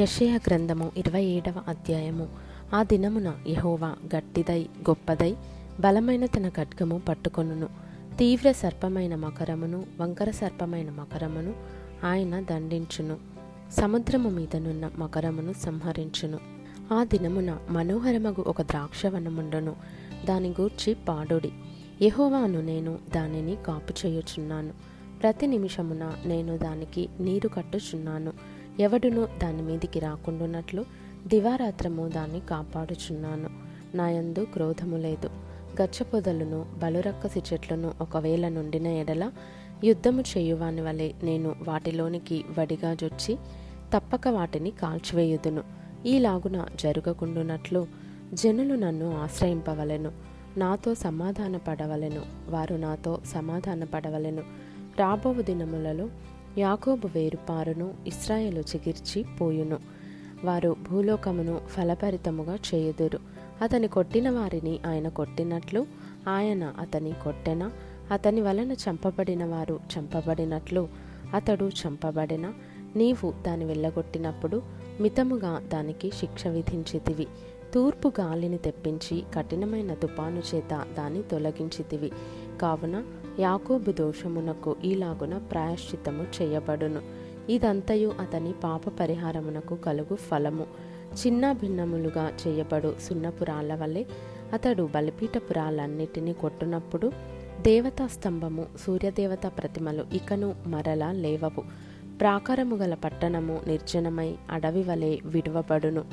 యషయ గ్రంథము ఇరవై ఏడవ అధ్యాయము. ఆ దినమున యహోవా గట్టిదై గొప్పదై బలమైన తన ఖడ్గము పట్టుకొనును. తీవ్ర సర్పమైన మకరమును వంకర సర్పమైన మకరమును ఆయన దండించును. సముద్రము మీదనున్న మకరమును సంహరించును. ఆ దినమున మనోహరమగు ఒక ద్రాక్షవనముండును. దాని గూర్చి పాడుడి. యహోవాను నేను దానిని కాపు చేయుచున్నాను ప్రతి నిమిషమున నేను దానికి నీరు కట్టుచున్నాను. ఎవడునూ దాని మీదికి రాకుండానట్లు దివారాత్రము దాన్ని కాపాడుచున్నాను. నాయందు క్రోధము లేదు. గచ్చపొదలను బలురక్కసి చెట్లను ఒకవేళ నుండిన ఎడల యుద్ధము చేయువాని వలె నేను వాటిలోనికి వడిగా జొచ్చి తప్పక వాటిని కాల్చివేయుదును. ఈలాగున జరగకుండునట్లు జనులు నన్ను ఆశ్రయింపవలెను. నాతో సమాధాన పడవలెను వారు నాతో సమాధాన పడవలెను రాబోవు దినములలో యాకోబు వేరుపారును ఇస్రాయేలు చిగిర్చి పోయును. వారు భూలోకమును ఫలపరితముగా చేయుదురు. అతని కొట్టిన వారిని ఆయన కొట్టినట్లు ఆయన అతని కొట్టెన? అతని వలన చంపబడిన వారు చంపబడినట్లు అతడు చంపబడిన? నీవు దాని వెళ్ళగొట్టినప్పుడు మితముగా దానికి శిక్ష విధించితివి. తూర్పు గాలిని తెప్పించి కఠినమైన తుపాను చేత దాన్ని తొలగించితివి. కావున యాకోబు దోషమునకు ఈలాగున ప్రాయశ్చిత్తము చేయబడును. ఇదంతయు అతని పాప పరిహారమునకు కలుగు ఫలము. చిన్న భిన్నములుగా చేయబడు సున్నపురాల వలె అతడు బలిపీఠపు రాళ్ళన్నిటినీ కొట్టునప్పుడు దేవతా స్తంభము సూర్యదేవత ప్రతిమలు ఇకను మరలా లేవవు. ప్రాకారము గల పట్టణము నిర్జనమై అడవి వలె విడువబడును.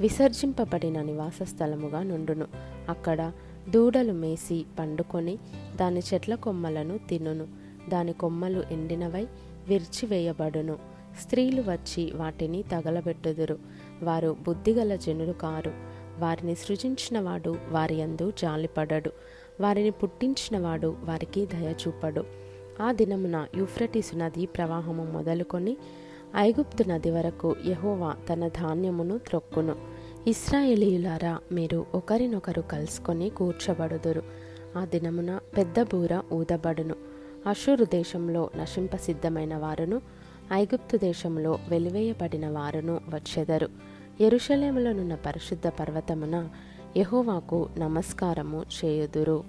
విసర్జింపబడిన నివాస స్థలముగా నుండును. అక్కడ దూడలు మేసి పండుకొని దాని చెట్ల కొమ్మలను తినును. దాని కొమ్మలు ఎండినవై విరిచివేయబడును స్త్రీలు వచ్చి వాటిని తగలబెట్టుదురు. వారు బుద్ధిగల జనులు కారు. వారిని సృజించినవాడు వారి అందు జాలిపడడు. వారిని పుట్టించినవాడు వారికి దయచూపడు ఆ దినమున యూఫ్రటిసు నది ప్రవాహము మొదలుకొని ఐగుప్తు నది వరకు యహోవా తన ధాన్యమును త్రొక్కును. ఇస్రాయేలీయులారా మీరు ఒకరినొకరు కలుసుకొని కూర్చబడుదురు. ఆ దినమున పెద్ద బూర ఊదబడును. అషూరు దేశంలో నశింపసిద్ధమైన వారును ఐగుప్తు దేశంలో వెలివేయబడిన వారును వచ్చెదరు. ఎరుషలేములనున్న పరిశుద్ధ పర్వతమున యహోవాకు నమస్కారము చేయుదురు.